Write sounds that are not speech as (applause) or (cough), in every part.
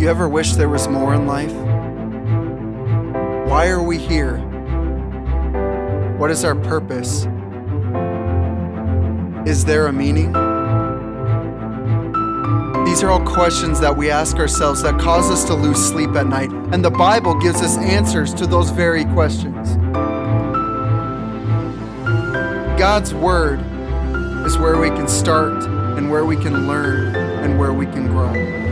You ever wish there was more in life? Why are we here? What is our purpose? Is there a meaning? These are all questions that we ask ourselves that cause us to lose sleep at night, and the Bible gives us answers to those very questions. God's Word is where we can start and where we can learn and where we can grow.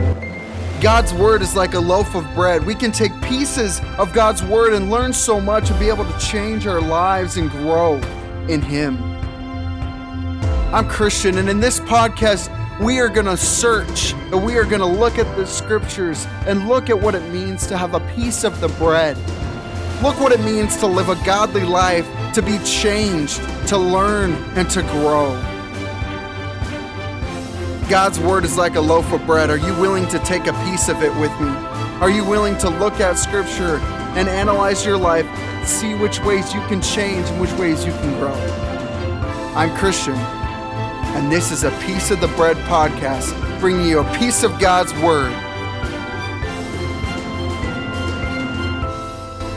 God's Word is like a loaf of bread. We can take pieces of God's Word and learn so much and be able to change our lives and grow in Him. I'm Christian, and in this podcast, we are going to search and we are going to look at the scriptures and look at what it means to have a piece of the bread. Look what it means to live a godly life, to be changed, to learn, and to grow. God's word is like a loaf of bread. Are you willing to take a piece of it with me? Are you willing to look at scripture and analyze your life, see which ways you can change and which ways you can grow? I'm Christian, and this is a Piece of the Bread podcast, bringing you a piece of God's word.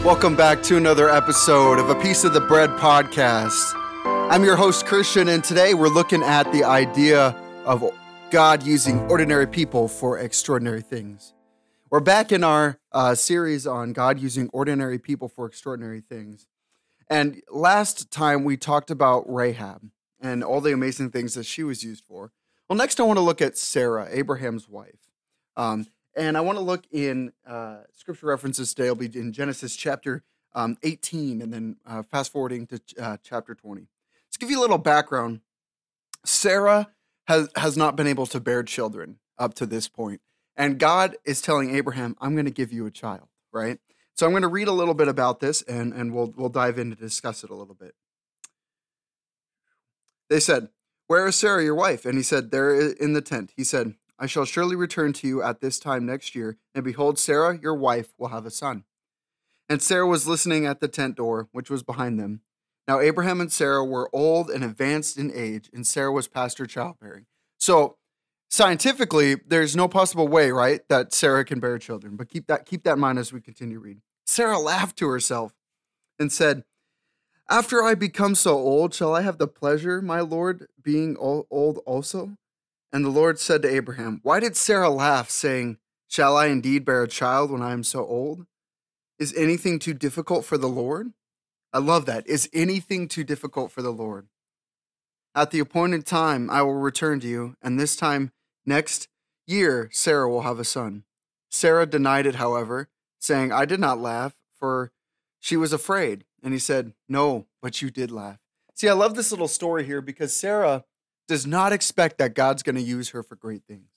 Welcome back to another episode of a Piece of the Bread podcast. I'm your host, Christian, and today we're looking at the idea of God using ordinary people for extraordinary things. We're back in our uh, series on God using ordinary people for extraordinary things. And last time we talked about Rahab and all the amazing things that she was used for. Well, next I want to look at Sarah, Abraham's wife. Um, and I want to look in uh, scripture references today. I'll be in Genesis chapter um, 18 and then uh, fast forwarding to uh, chapter 20. Let's give you a little background. Sarah has, has not been able to bear children up to this point. And God is telling Abraham, I'm going to give you a child, right? So I'm going to read a little bit about this and, and we'll, we'll dive in to discuss it a little bit. They said, Where is Sarah, your wife? And he said, There in the tent. He said, I shall surely return to you at this time next year, and behold, Sarah, your wife, will have a son. And Sarah was listening at the tent door, which was behind them. Now, Abraham and Sarah were old and advanced in age, and Sarah was past her childbearing. So, scientifically, there's no possible way, right, that Sarah can bear children. But keep that keep that in mind as we continue to read. Sarah laughed to herself and said, "After I become so old, shall I have the pleasure, my lord, being old also?" And the Lord said to Abraham, "Why did Sarah laugh, saying, Shall I indeed bear a child when I am so old? Is anything too difficult for the Lord?" I love that. Is anything too difficult for the Lord? At the appointed time, I will return to you, and this time next year, Sarah will have a son. Sarah denied it, however, saying, I did not laugh, for she was afraid. And he said, No, but you did laugh. See, I love this little story here because Sarah does not expect that God's going to use her for great things.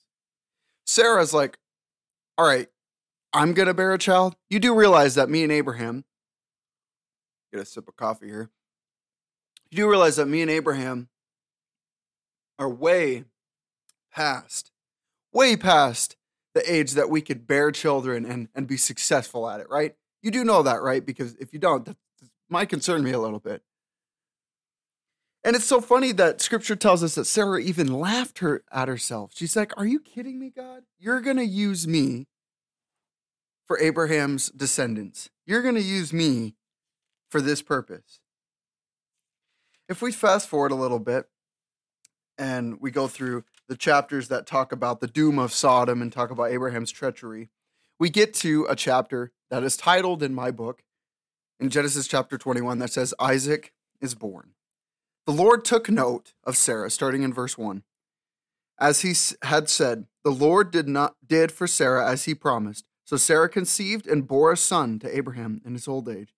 Sarah's like, All right, I'm going to bear a child. You do realize that me and Abraham, get a sip of coffee here. You do realize that me and Abraham are way past, way past the age that we could bear children and, and be successful at it, right? You do know that, right? Because if you don't, that might concern me a little bit. And it's so funny that scripture tells us that Sarah even laughed her at herself. She's like, Are you kidding me, God? You're going to use me for Abraham's descendants. You're going to use me for this purpose. If we fast forward a little bit and we go through the chapters that talk about the doom of Sodom and talk about Abraham's treachery, we get to a chapter that is titled in my book, in Genesis chapter 21, that says, Isaac is born. The Lord took note of Sarah, starting in verse 1. As he had said, the Lord did not did for Sarah as he promised. So Sarah conceived and bore a son to Abraham in his old age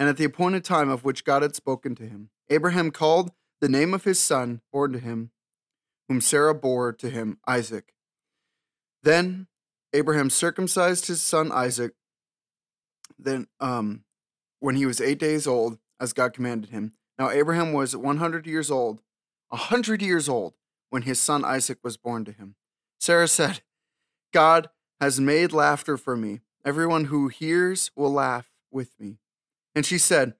and at the appointed time of which God had spoken to him. Abraham called the name of his son born to him, whom Sarah bore to him, Isaac. Then Abraham circumcised his son Isaac. Then, um, when he was eight days old, as God commanded him. Now Abraham was one hundred years old, a hundred years old, when his son Isaac was born to him. Sarah said, God has made laughter for me. Everyone who hears will laugh with me. And she said,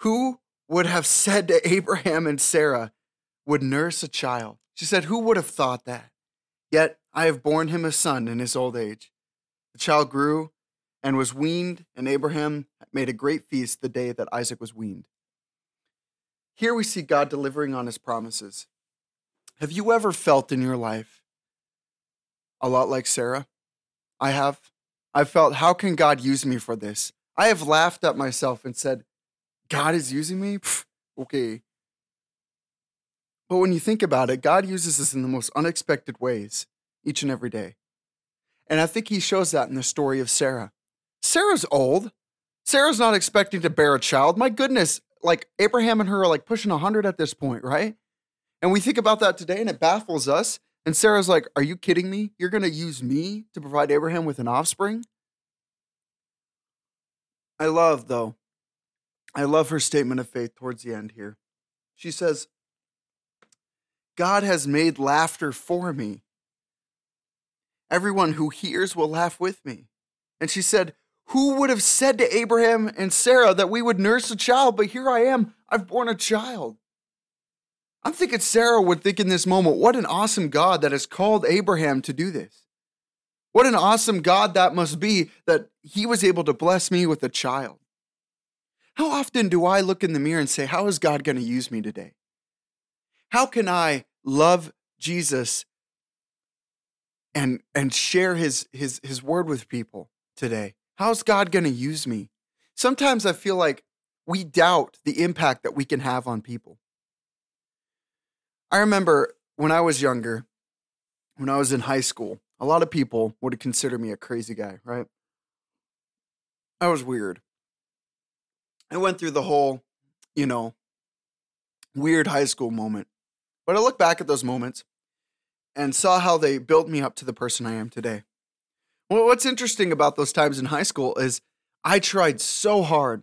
Who would have said to Abraham and Sarah would nurse a child? She said, Who would have thought that? Yet I have borne him a son in his old age. The child grew and was weaned, and Abraham made a great feast the day that Isaac was weaned. Here we see God delivering on his promises. Have you ever felt in your life a lot like Sarah? I have. I felt, how can God use me for this? I have laughed at myself and said, God is using me? Pfft, okay. But when you think about it, God uses us in the most unexpected ways each and every day. And I think he shows that in the story of Sarah. Sarah's old. Sarah's not expecting to bear a child. My goodness, like Abraham and her are like pushing 100 at this point, right? And we think about that today and it baffles us. And Sarah's like, Are you kidding me? You're going to use me to provide Abraham with an offspring? I love, though, I love her statement of faith towards the end here. She says, God has made laughter for me. Everyone who hears will laugh with me. And she said, Who would have said to Abraham and Sarah that we would nurse a child? But here I am, I've born a child. I'm thinking Sarah would think in this moment, What an awesome God that has called Abraham to do this. What an awesome God that must be that he was able to bless me with a child. How often do I look in the mirror and say, How is God going to use me today? How can I love Jesus and and share his his his word with people today? How's God going to use me? Sometimes I feel like we doubt the impact that we can have on people. I remember when I was younger, when I was in high school, a lot of people would consider me a crazy guy, right? I was weird. I went through the whole, you know, weird high school moment. But I look back at those moments and saw how they built me up to the person I am today. Well, what's interesting about those times in high school is I tried so hard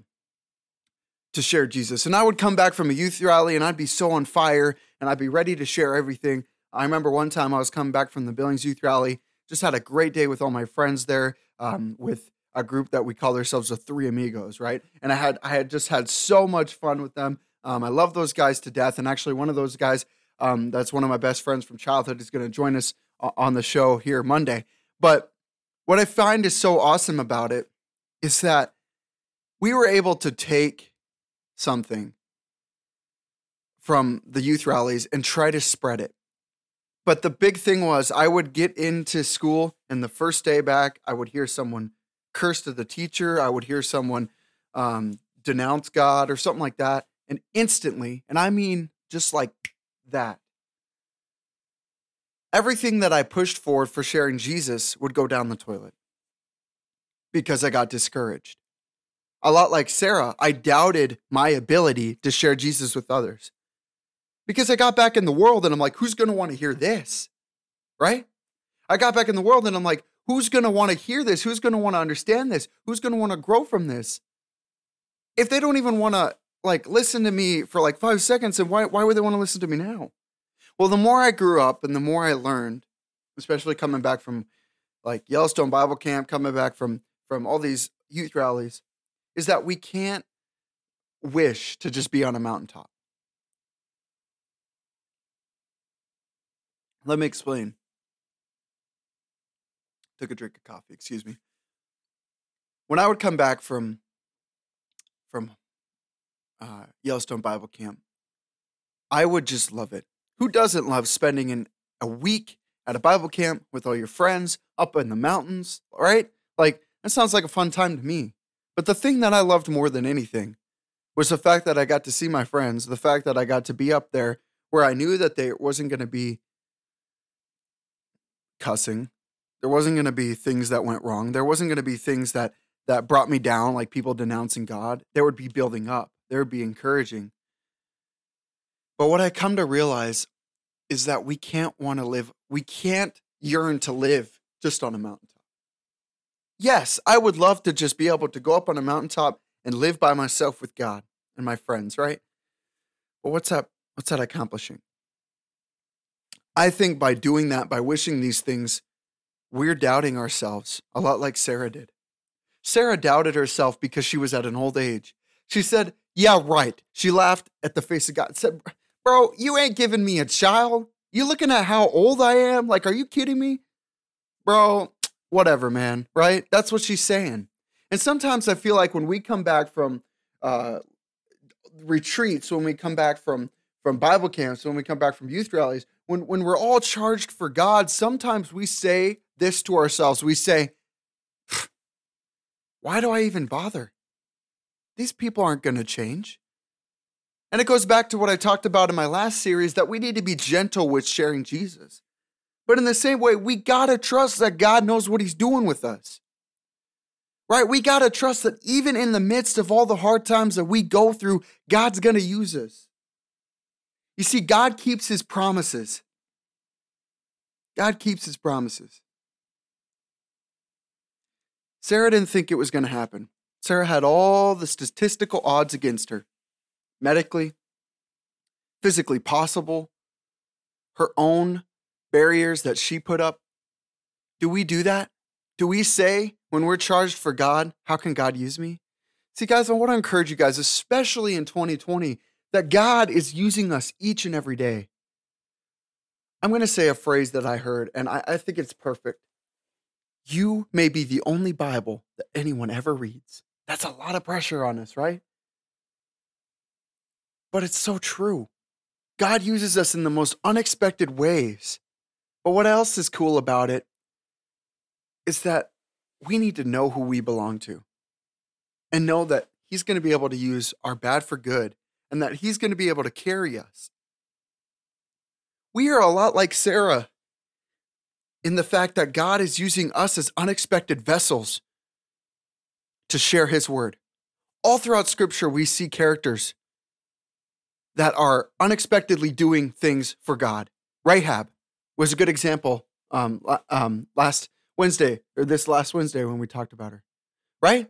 to share Jesus. And I would come back from a youth rally and I'd be so on fire and I'd be ready to share everything. I remember one time I was coming back from the Billings Youth Rally, just had a great day with all my friends there, um, with a group that we call ourselves the Three Amigos, right? And I had I had just had so much fun with them. Um, I love those guys to death. And actually, one of those guys, um, that's one of my best friends from childhood, is going to join us on the show here Monday. But what I find is so awesome about it is that we were able to take something from the youth rallies and try to spread it. But the big thing was, I would get into school, and the first day back, I would hear someone curse to the teacher. I would hear someone um, denounce God or something like that. And instantly, and I mean just like that, everything that I pushed forward for sharing Jesus would go down the toilet because I got discouraged. A lot like Sarah, I doubted my ability to share Jesus with others because I got back in the world and I'm like, who's going to want to hear this? Right? I got back in the world and I'm like, who's going to want to hear this? Who's going to want to understand this? Who's going to want to grow from this? If they don't even want to like listen to me for like five seconds, and why, why would they want to listen to me now? Well, the more I grew up and the more I learned, especially coming back from like Yellowstone Bible Camp, coming back from from all these youth rallies, is that we can't wish to just be on a mountaintop. Let me explain. Took a drink of coffee, excuse me. When I would come back from from uh, Yellowstone Bible Camp, I would just love it. Who doesn't love spending an, a week at a Bible camp with all your friends up in the mountains, right? Like, that sounds like a fun time to me. But the thing that I loved more than anything was the fact that I got to see my friends, the fact that I got to be up there where I knew that there wasn't going to be cussing. There wasn't going to be things that went wrong. There wasn't going to be things that that brought me down like people denouncing God. There would be building up. There would be encouraging. But what I come to realize is that we can't want to live, we can't yearn to live just on a mountaintop. Yes, I would love to just be able to go up on a mountaintop and live by myself with God and my friends, right? But what's that what's that accomplishing? I think by doing that, by wishing these things, we're doubting ourselves, a lot like Sarah did. Sarah doubted herself because she was at an old age. She said, Yeah, right. She laughed at the face of God and said, Bro, you ain't giving me a child. You looking at how old I am? Like, are you kidding me? Bro, whatever, man, right? That's what she's saying. And sometimes I feel like when we come back from uh, retreats, when we come back from from Bible camps, when we come back from youth rallies, when when we're all charged for God, sometimes we say this to ourselves. We say, "Why do I even bother? These people aren't going to change." And it goes back to what I talked about in my last series that we need to be gentle with sharing Jesus. But in the same way, we got to trust that God knows what he's doing with us. Right? We got to trust that even in the midst of all the hard times that we go through, God's going to use us. You see, God keeps his promises. God keeps his promises. Sarah didn't think it was going to happen. Sarah had all the statistical odds against her medically, physically possible, her own barriers that she put up. Do we do that? Do we say when we're charged for God, how can God use me? See, guys, I want to encourage you guys, especially in 2020, that God is using us each and every day. I'm going to say a phrase that I heard, and I, I think it's perfect. You may be the only Bible that anyone ever reads. That's a lot of pressure on us, right? But it's so true. God uses us in the most unexpected ways. But what else is cool about it is that we need to know who we belong to and know that He's going to be able to use our bad for good and that He's going to be able to carry us. We are a lot like Sarah in the fact that God is using us as unexpected vessels to share His word. All throughout Scripture, we see characters that are unexpectedly doing things for God. Rahab was a good example um, um, last Wednesday or this last Wednesday when we talked about her, right?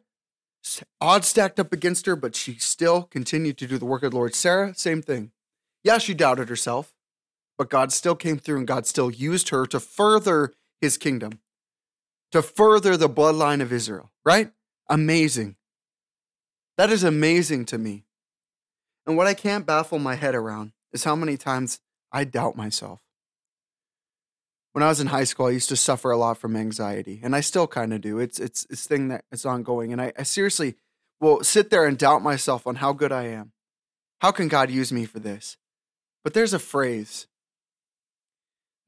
Odds stacked up against her, but she still continued to do the work of the Lord. Sarah, same thing. Yeah, she doubted herself, but God still came through and God still used her to further his kingdom, to further the bloodline of Israel, right? Amazing. That is amazing to me. And what I can't baffle my head around is how many times I doubt myself. When I was in high school, I used to suffer a lot from anxiety, and I still kind of do. It's it's it's thing that is ongoing, and I, I seriously will sit there and doubt myself on how good I am. How can God use me for this? But there's a phrase.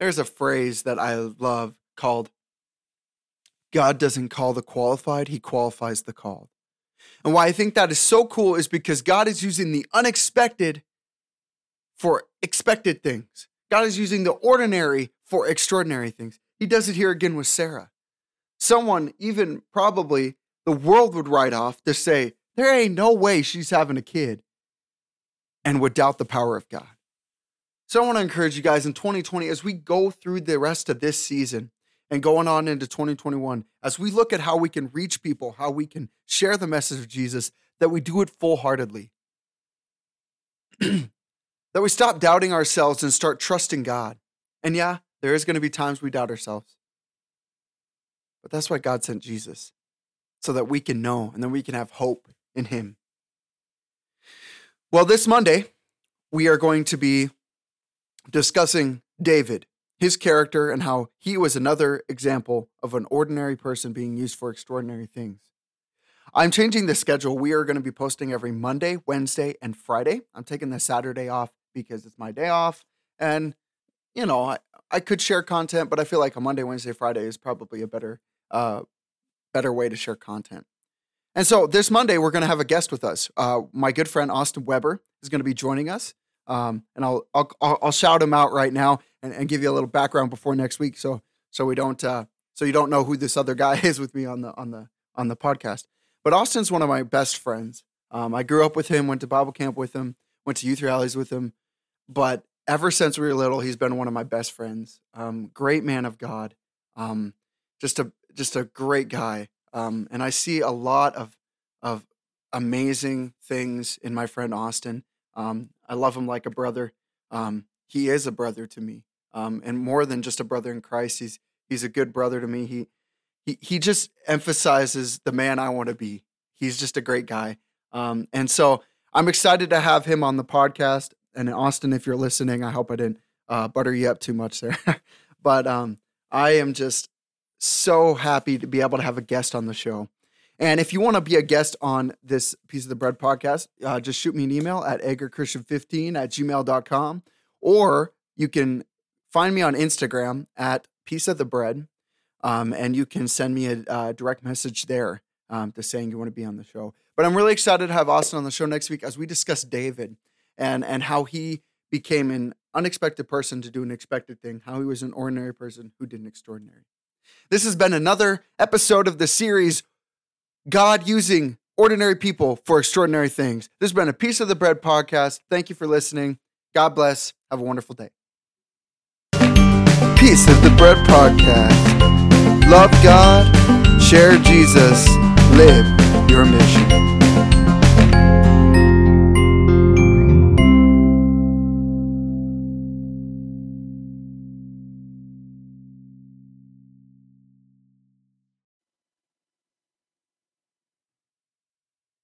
There's a phrase that I love called God doesn't call the qualified, he qualifies the called. And why I think that is so cool is because God is using the unexpected for expected things. God is using the ordinary for extraordinary things. He does it here again with Sarah. Someone, even probably the world would write off to say, there ain't no way she's having a kid, and would doubt the power of God. So I want to encourage you guys in 2020, as we go through the rest of this season, and going on into 2021, as we look at how we can reach people, how we can share the message of Jesus, that we do it full heartedly. (clears throat) that we stop doubting ourselves and start trusting God. And yeah, there is going to be times we doubt ourselves. But that's why God sent Jesus, so that we can know and then we can have hope in Him. Well, this Monday, we are going to be discussing David his character and how he was another example of an ordinary person being used for extraordinary things. I'm changing the schedule. We are going to be posting every Monday, Wednesday, and Friday. I'm taking the Saturday off because it's my day off. And, you know, I, I could share content, but I feel like a Monday, Wednesday, Friday is probably a better uh, better way to share content. And so this Monday, we're going to have a guest with us. Uh, my good friend Austin Weber is going to be joining us. Um, and I'll, I'll I'll shout him out right now and, and give you a little background before next week, so so we don't uh, so you don't know who this other guy (laughs) is with me on the on the on the podcast. But Austin's one of my best friends. Um, I grew up with him, went to Bible camp with him, went to youth rallies with him. But ever since we were little, he's been one of my best friends. Um, great man of God, um, just a just a great guy. Um, and I see a lot of of amazing things in my friend Austin. Um, I love him like a brother. Um, he is a brother to me, um, and more than just a brother in Christ. He's he's a good brother to me. He he he just emphasizes the man I want to be. He's just a great guy, and so I'm excited to have him on the podcast. And Austin, if you're listening, I hope I didn't uh, butter you up too much there, (laughs) but um, I am just so happy to be able to have a guest on the show. And if you want to be a guest on this Piece of the Bread podcast, uh, just shoot me an email at edgarchristian15 at gmail.com. Or you can find me on Instagram at Piece of the Bread. Um, and you can send me a uh, direct message there um, to saying you want to be on the show. But I'm really excited to have Austin on the show next week as we discuss David and, and how he became an unexpected person to do an expected thing, how he was an ordinary person who did an extraordinary. This has been another episode of the series God using ordinary people for extraordinary things. This has been a Piece of the Bread podcast. Thank you for listening. God bless. Have a wonderful day. Piece of the Bread podcast. Love God, share Jesus, live your mission.